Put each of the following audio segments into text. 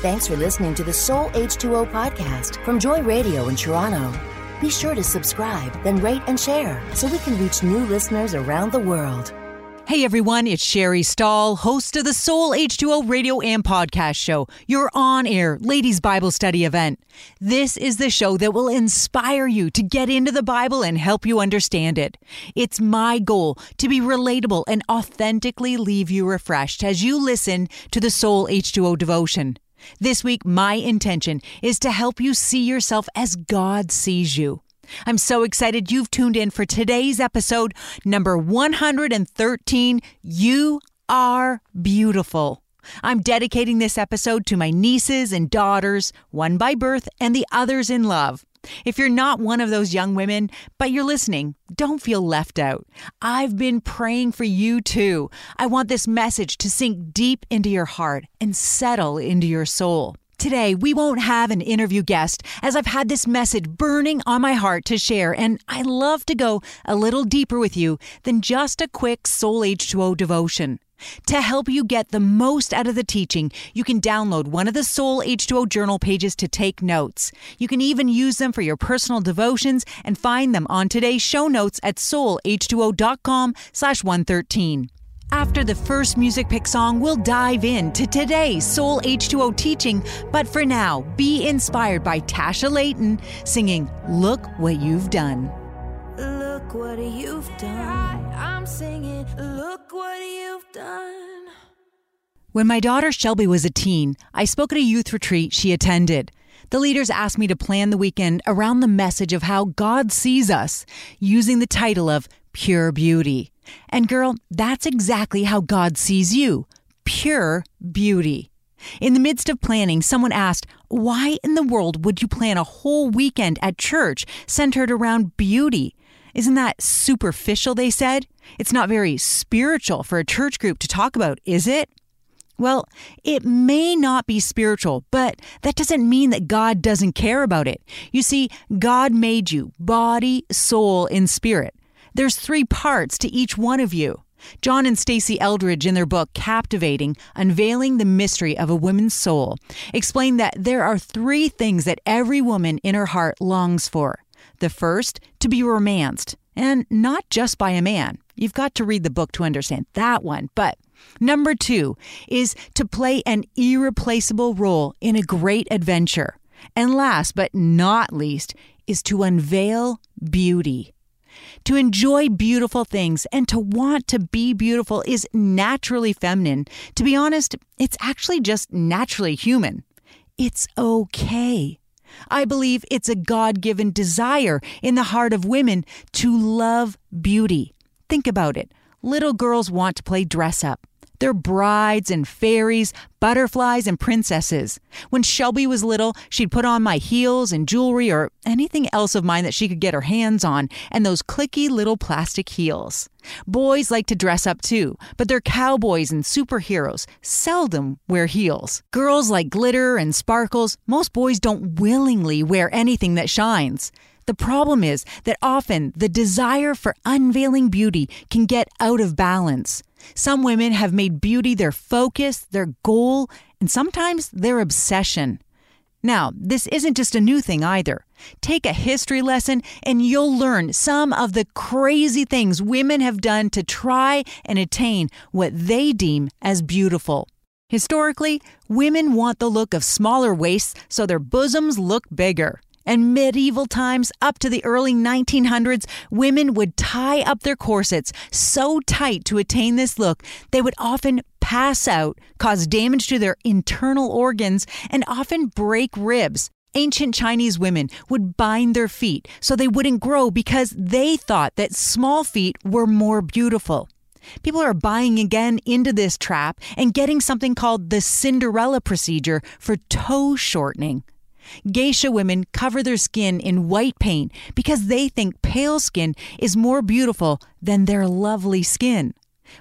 Thanks for listening to the Soul H2O podcast from Joy Radio in Toronto. Be sure to subscribe, then rate and share so we can reach new listeners around the world. Hey everyone, it's Sherry Stahl, host of the Soul H2O radio and podcast show, your on air ladies Bible study event. This is the show that will inspire you to get into the Bible and help you understand it. It's my goal to be relatable and authentically leave you refreshed as you listen to the Soul H2O devotion. This week, my intention is to help you see yourself as God sees you. I'm so excited you've tuned in for today's episode, number 113 You Are Beautiful. I'm dedicating this episode to my nieces and daughters, one by birth and the others in love. If you're not one of those young women, but you're listening, don't feel left out. I've been praying for you too. I want this message to sink deep into your heart and settle into your soul. Today, we won't have an interview guest as I've had this message burning on my heart to share, and I love to go a little deeper with you than just a quick Soul H2O devotion. To help you get the most out of the teaching, you can download one of the Soul H2O journal pages to take notes. You can even use them for your personal devotions and find them on today's show notes at soulh2o.com slash 113. After the first music pick song, we'll dive into today's Soul H2O teaching. But for now, be inspired by Tasha Layton singing Look What You've Done. Look what you've done. I'm singing, look what you've done. When my daughter Shelby was a teen, I spoke at a youth retreat she attended. The leaders asked me to plan the weekend around the message of how God sees us, using the title of Pure Beauty. And girl, that's exactly how God sees you pure beauty. In the midst of planning, someone asked, Why in the world would you plan a whole weekend at church centered around beauty? Isn't that superficial? They said. It's not very spiritual for a church group to talk about, is it? Well, it may not be spiritual, but that doesn't mean that God doesn't care about it. You see, God made you body, soul, and spirit. There's three parts to each one of you. John and Stasi Eldredge, in their book Captivating Unveiling the Mystery of a Woman's Soul, explain that there are three things that every woman in her heart longs for. The first, to be romanced, and not just by a man. You've got to read the book to understand that one. But number two is to play an irreplaceable role in a great adventure. And last but not least is to unveil beauty. To enjoy beautiful things and to want to be beautiful is naturally feminine. To be honest, it's actually just naturally human. It's okay. I believe it's a God given desire in the heart of women to love beauty. Think about it. Little girls want to play dress up. They're brides and fairies, butterflies and princesses. When Shelby was little, she'd put on my heels and jewelry or anything else of mine that she could get her hands on, and those clicky little plastic heels. Boys like to dress up too, but they're cowboys and superheroes, seldom wear heels. Girls like glitter and sparkles. Most boys don't willingly wear anything that shines. The problem is that often the desire for unveiling beauty can get out of balance. Some women have made beauty their focus, their goal, and sometimes their obsession. Now, this isn't just a new thing either. Take a history lesson and you'll learn some of the crazy things women have done to try and attain what they deem as beautiful. Historically, women want the look of smaller waists so their bosoms look bigger and medieval times up to the early 1900s, women would tie up their corsets so tight to attain this look, they would often pass out, cause damage to their internal organs, and often break ribs. Ancient Chinese women would bind their feet so they wouldn't grow because they thought that small feet were more beautiful. People are buying again into this trap and getting something called the Cinderella procedure for toe shortening. Geisha women cover their skin in white paint because they think pale skin is more beautiful than their lovely skin.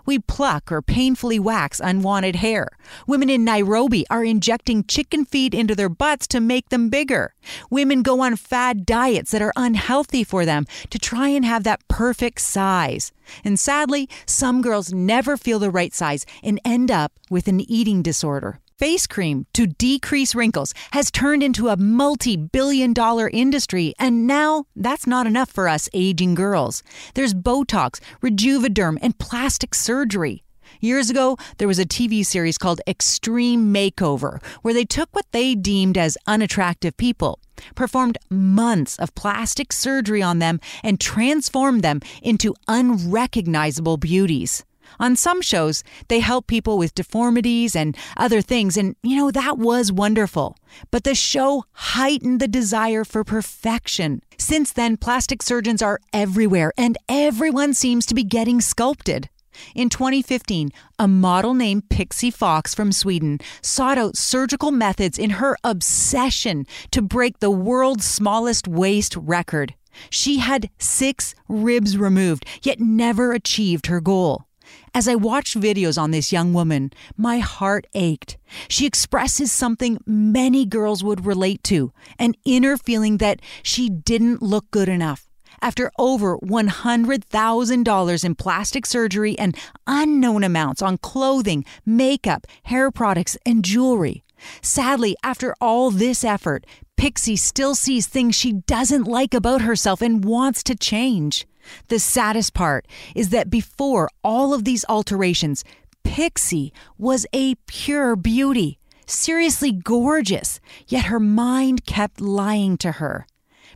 We pluck or painfully wax unwanted hair. Women in Nairobi are injecting chicken feed into their butts to make them bigger. Women go on fad diets that are unhealthy for them to try and have that perfect size. And sadly, some girls never feel the right size and end up with an eating disorder. Face cream to decrease wrinkles has turned into a multi billion dollar industry, and now that's not enough for us aging girls. There's Botox, Rejuvaderm, and plastic surgery. Years ago, there was a TV series called Extreme Makeover, where they took what they deemed as unattractive people, performed months of plastic surgery on them, and transformed them into unrecognizable beauties. On some shows, they help people with deformities and other things, and you know, that was wonderful. But the show heightened the desire for perfection. Since then, plastic surgeons are everywhere, and everyone seems to be getting sculpted. In 2015, a model named Pixie Fox from Sweden sought out surgical methods in her obsession to break the world's smallest waist record. She had six ribs removed, yet never achieved her goal. As I watched videos on this young woman, my heart ached. She expresses something many girls would relate to an inner feeling that she didn't look good enough. After over $100,000 in plastic surgery and unknown amounts on clothing, makeup, hair products, and jewelry. Sadly, after all this effort, Pixie still sees things she doesn't like about herself and wants to change. The saddest part is that before all of these alterations, Pixie was a pure beauty, seriously gorgeous, yet her mind kept lying to her.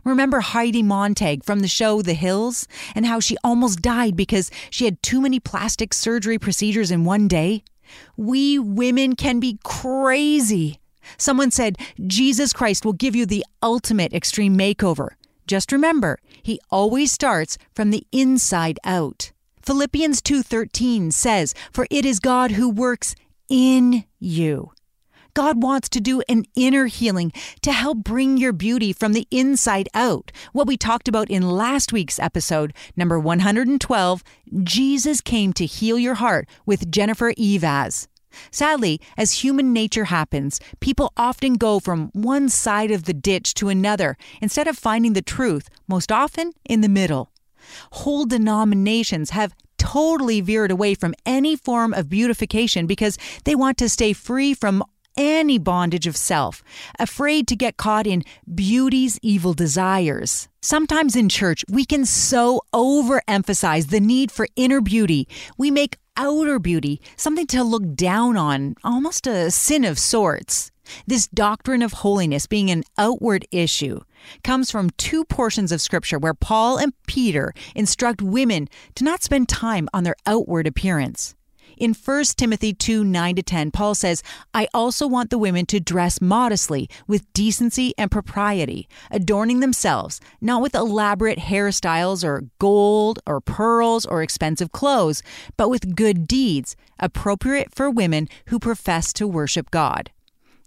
Remember Heidi Montag from the show The Hills and how she almost died because she had too many plastic surgery procedures in one day? We women can be crazy. Someone said Jesus Christ will give you the ultimate extreme makeover. Just remember, he always starts from the inside out. Philippians 2:13 says, "For it is God who works in you." God wants to do an inner healing to help bring your beauty from the inside out. What we talked about in last week's episode, number 112, Jesus came to heal your heart with Jennifer Evaz. Sadly, as human nature happens, people often go from one side of the ditch to another instead of finding the truth, most often in the middle. Whole denominations have totally veered away from any form of beautification because they want to stay free from any bondage of self, afraid to get caught in beauty's evil desires. Sometimes in church, we can so overemphasize the need for inner beauty, we make outer beauty something to look down on, almost a sin of sorts. This doctrine of holiness being an outward issue comes from two portions of scripture where Paul and Peter instruct women to not spend time on their outward appearance. In 1 Timothy 2 9 to 10, Paul says, I also want the women to dress modestly, with decency and propriety, adorning themselves, not with elaborate hairstyles or gold or pearls or expensive clothes, but with good deeds, appropriate for women who profess to worship God.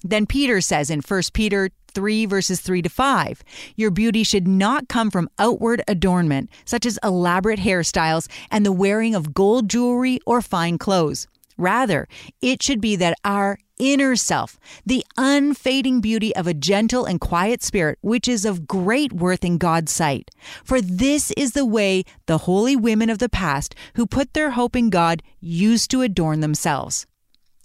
Then Peter says in 1 Peter 3, verses 3 to 5. Your beauty should not come from outward adornment, such as elaborate hairstyles and the wearing of gold jewelry or fine clothes. Rather, it should be that our inner self, the unfading beauty of a gentle and quiet spirit, which is of great worth in God's sight. For this is the way the holy women of the past who put their hope in God used to adorn themselves.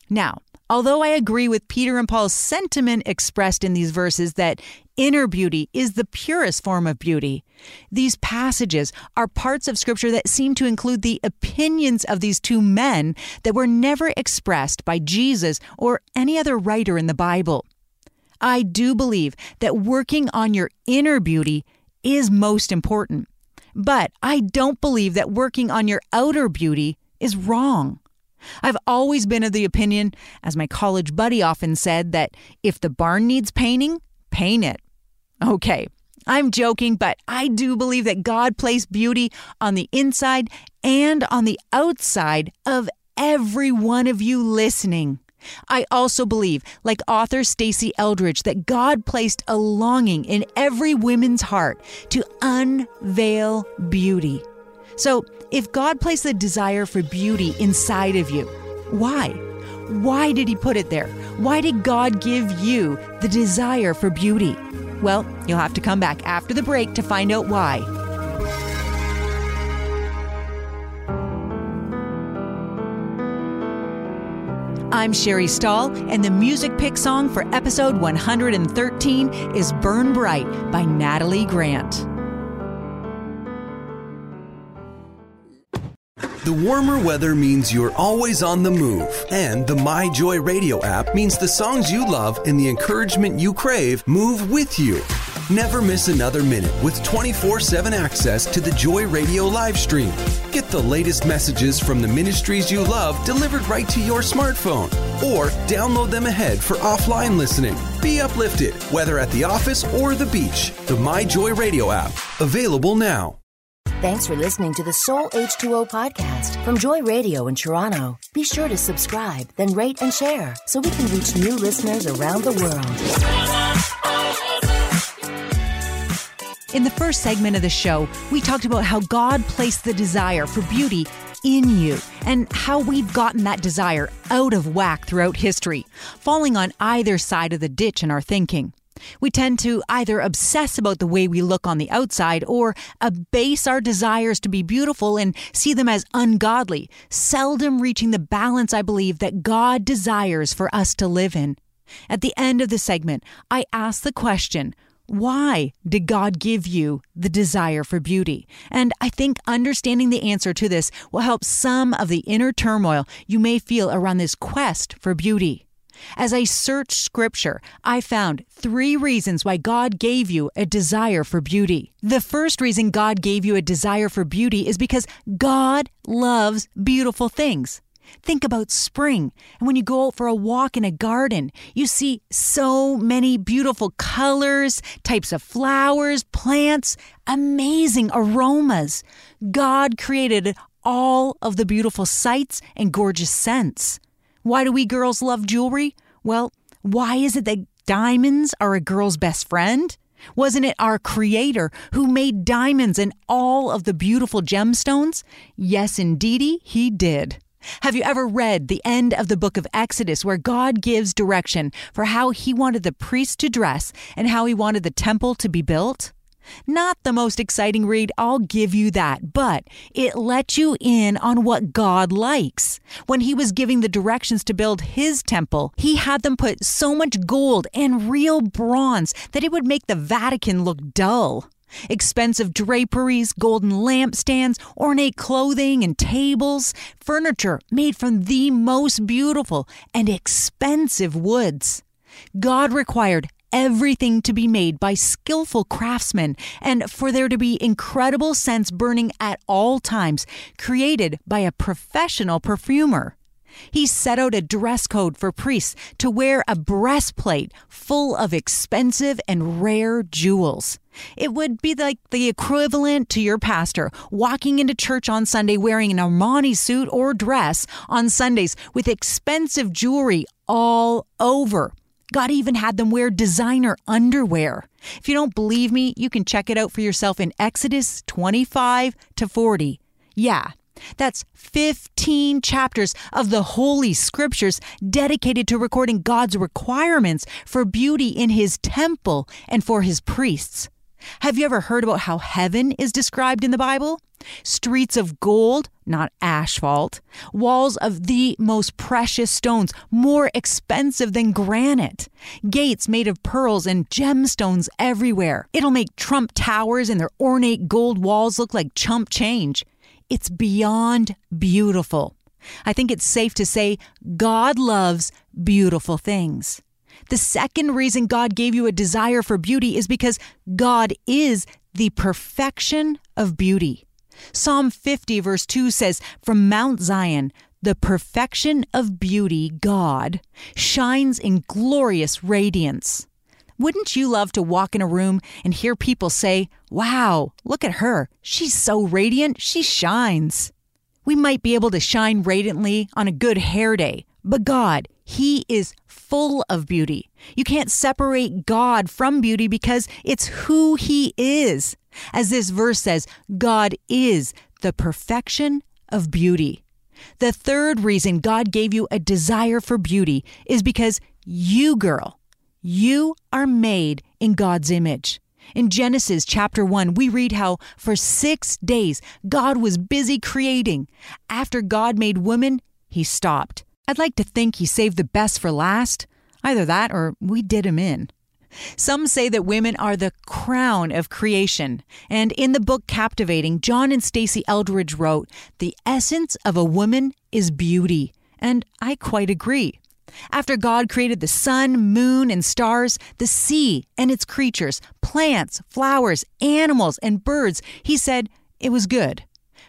Now, Although I agree with Peter and Paul's sentiment expressed in these verses that inner beauty is the purest form of beauty, these passages are parts of Scripture that seem to include the opinions of these two men that were never expressed by Jesus or any other writer in the Bible. I do believe that working on your inner beauty is most important, but I don't believe that working on your outer beauty is wrong. I've always been of the opinion, as my college buddy often said, that if the barn needs painting, paint it. Okay, I'm joking, but I do believe that God placed beauty on the inside and on the outside of every one of you listening. I also believe, like author Stasi Eldredge, that God placed a longing in every woman's heart to unveil beauty. So, if God placed the desire for beauty inside of you, why? Why did He put it there? Why did God give you the desire for beauty? Well, you'll have to come back after the break to find out why. I'm Sherry Stahl, and the music pick song for episode 113 is Burn Bright by Natalie Grant. The warmer weather means you're always on the move, and the My Joy Radio app means the songs you love and the encouragement you crave move with you. Never miss another minute with 24 7 access to the Joy Radio live stream. Get the latest messages from the ministries you love delivered right to your smartphone, or download them ahead for offline listening. Be uplifted, whether at the office or the beach. The My Joy Radio app, available now. Thanks for listening to the Soul H2O podcast from Joy Radio in Toronto. Be sure to subscribe, then rate and share so we can reach new listeners around the world. In the first segment of the show, we talked about how God placed the desire for beauty in you and how we've gotten that desire out of whack throughout history, falling on either side of the ditch in our thinking. We tend to either obsess about the way we look on the outside or abase our desires to be beautiful and see them as ungodly, seldom reaching the balance I believe that God desires for us to live in. At the end of the segment, I ask the question, why did God give you the desire for beauty? And I think understanding the answer to this will help some of the inner turmoil you may feel around this quest for beauty. As I searched scripture, I found three reasons why God gave you a desire for beauty. The first reason God gave you a desire for beauty is because God loves beautiful things. Think about spring. And when you go out for a walk in a garden, you see so many beautiful colors, types of flowers, plants, amazing aromas. God created all of the beautiful sights and gorgeous scents. Why do we girls love jewelry? Well, why is it that diamonds are a girl's best friend? Wasn't it our Creator who made diamonds and all of the beautiful gemstones? Yes, indeedy, He did. Have you ever read the end of the book of Exodus where God gives direction for how He wanted the priests to dress and how He wanted the temple to be built? Not the most exciting read, I'll give you that, but it lets you in on what God likes. When he was giving the directions to build his temple, he had them put so much gold and real bronze that it would make the Vatican look dull. Expensive draperies, golden lampstands, ornate clothing and tables, furniture made from the most beautiful and expensive woods. God required everything to be made by skillful craftsmen and for there to be incredible scents burning at all times, created by a professional perfumer. He set out a dress code for priests to wear a breastplate full of expensive and rare jewels. It would be like the equivalent to your pastor walking into church on Sunday wearing an Armani suit or dress on Sundays with expensive jewelry all over. God even had them wear designer underwear. If you don't believe me, you can check it out for yourself in Exodus 25 to 40. Yeah, that's 15 chapters of the Holy Scriptures dedicated to recording God's requirements for beauty in His temple and for His priests. Have you ever heard about how heaven is described in the Bible? Streets of gold, not asphalt. Walls of the most precious stones, more expensive than granite. Gates made of pearls and gemstones everywhere. It'll make Trump towers and their ornate gold walls look like chump change. It's beyond beautiful. I think it's safe to say God loves beautiful things. The second reason God gave you a desire for beauty is because God is the perfection of beauty. Psalm 50, verse 2 says, From Mount Zion, the perfection of beauty, God, shines in glorious radiance. Wouldn't you love to walk in a room and hear people say, Wow, look at her. She's so radiant, she shines. We might be able to shine radiantly on a good hair day, but God, He is full of beauty. You can't separate God from beauty because it's who He is. As this verse says, God is the perfection of beauty. The third reason God gave you a desire for beauty is because you, girl, you are made in God's image. In Genesis chapter 1, we read how for six days God was busy creating. After God made woman, he stopped. I'd like to think he saved the best for last. Either that or we did him in. Some say that women are the crown of creation. And in the book Captivating, John and Stasi Eldredge wrote, The essence of a woman is beauty. And I quite agree. After God created the sun, moon, and stars, the sea and its creatures, plants, flowers, animals, and birds, he said it was good.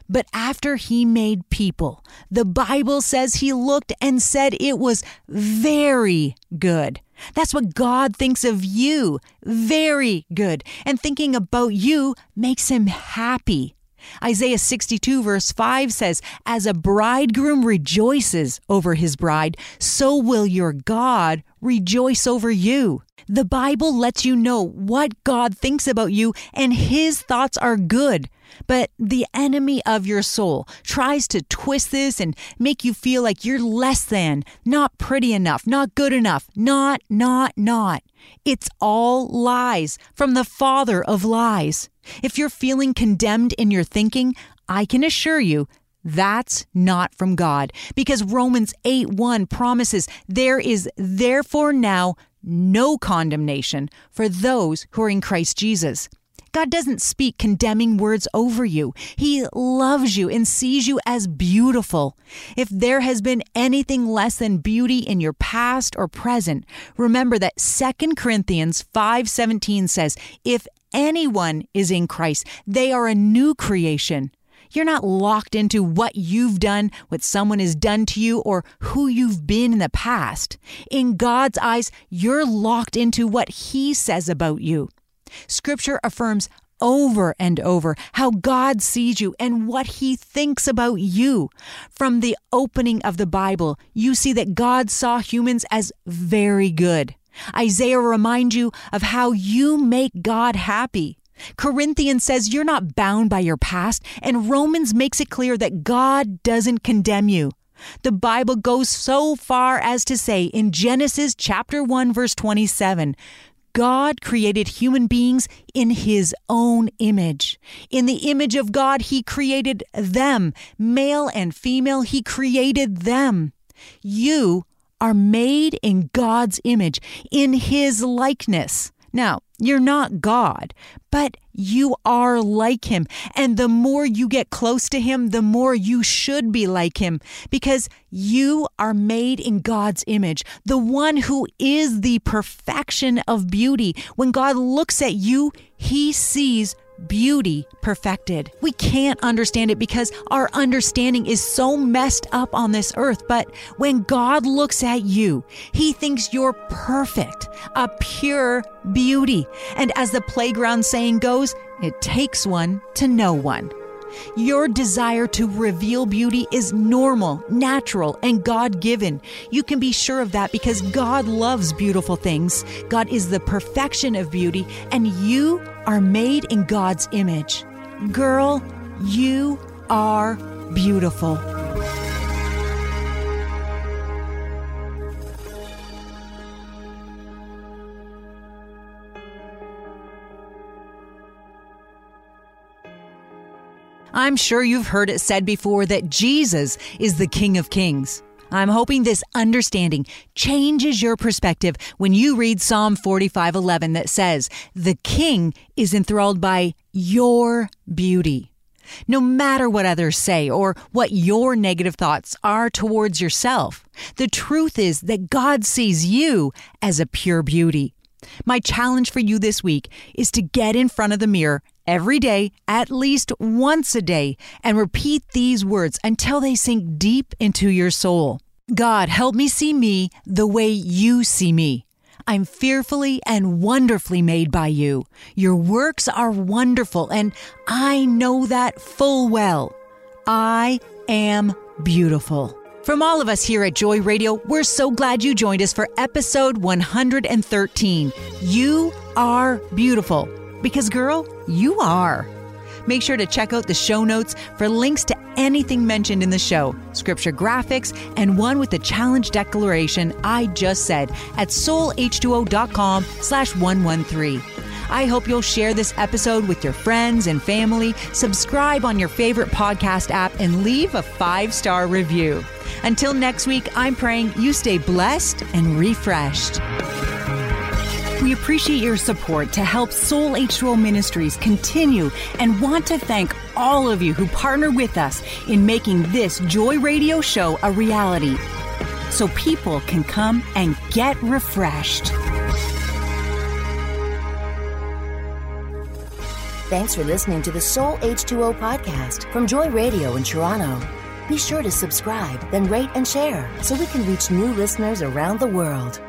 But after he made people, the Bible says he looked and said it was very good. That's what God thinks of you. Very good. And thinking about you makes him happy. Isaiah 62, verse 5 says, As a bridegroom rejoices over his bride, so will your God rejoice over you. The Bible lets you know what God thinks about you, and his thoughts are good. But the enemy of your soul tries to twist this and make you feel like you're less than, not pretty enough, not good enough, not, not, not. It's all lies from the father of lies. If you're feeling condemned in your thinking, I can assure you that's not from God because Romans 8 1 promises there is therefore now no condemnation for those who are in Christ Jesus. God doesn't speak condemning words over you. He loves you and sees you as beautiful. If there has been anything less than beauty in your past or present, remember that 2 Corinthians 5:17 says, "If anyone is in Christ, they are a new creation." You're not locked into what you've done, what someone has done to you, or who you've been in the past. In God's eyes, you're locked into what He says about you. Scripture affirms over and over how God sees you and what he thinks about you. From the opening of the Bible, you see that God saw humans as very good. Isaiah reminds you of how you make God happy. Corinthians says you're not bound by your past, and Romans makes it clear that God doesn't condemn you. The Bible goes so far as to say in Genesis chapter 1 verse 27, God created human beings in his own image. In the image of God, he created them. Male and female, he created them. You are made in God's image, in his likeness. Now, you're not God, but you are like him. And the more you get close to him, the more you should be like him because you are made in God's image, the one who is the perfection of beauty. When God looks at you, he sees beauty perfected. We can't understand it because our understanding is so messed up on this earth. But when God looks at you, he thinks you're perfect, a pure beauty. And as the playground saying goes, it takes one to know one. Your desire to reveal beauty is normal, natural, and God given. You can be sure of that because God loves beautiful things. God is the perfection of beauty, and you are made in God's image. Girl, you are beautiful. I'm sure you've heard it said before that Jesus is the King of Kings. I'm hoping this understanding changes your perspective when you read Psalm 45:11 that says, "The king is enthralled by your beauty." No matter what others say or what your negative thoughts are towards yourself, the truth is that God sees you as a pure beauty. My challenge for you this week is to get in front of the mirror every day, at least once a day, and repeat these words until they sink deep into your soul. God, help me see me the way you see me. I'm fearfully and wonderfully made by you. Your works are wonderful, and I know that full well. I am beautiful. From all of us here at Joy Radio, we're so glad you joined us for episode 113. You are beautiful. Because, girl, you are. Make sure to check out the show notes for links to anything mentioned in the show, scripture graphics, and one with the challenge declaration I just said at soulh2o.com slash 113. I hope you'll share this episode with your friends and family, subscribe on your favorite podcast app, and leave a five star review. Until next week, I'm praying you stay blessed and refreshed. We appreciate your support to help Soul H2O Ministries continue and want to thank all of you who partner with us in making this Joy Radio show a reality so people can come and get refreshed. Thanks for listening to the Soul H2O podcast from Joy Radio in Toronto. Be sure to subscribe, then rate and share so we can reach new listeners around the world.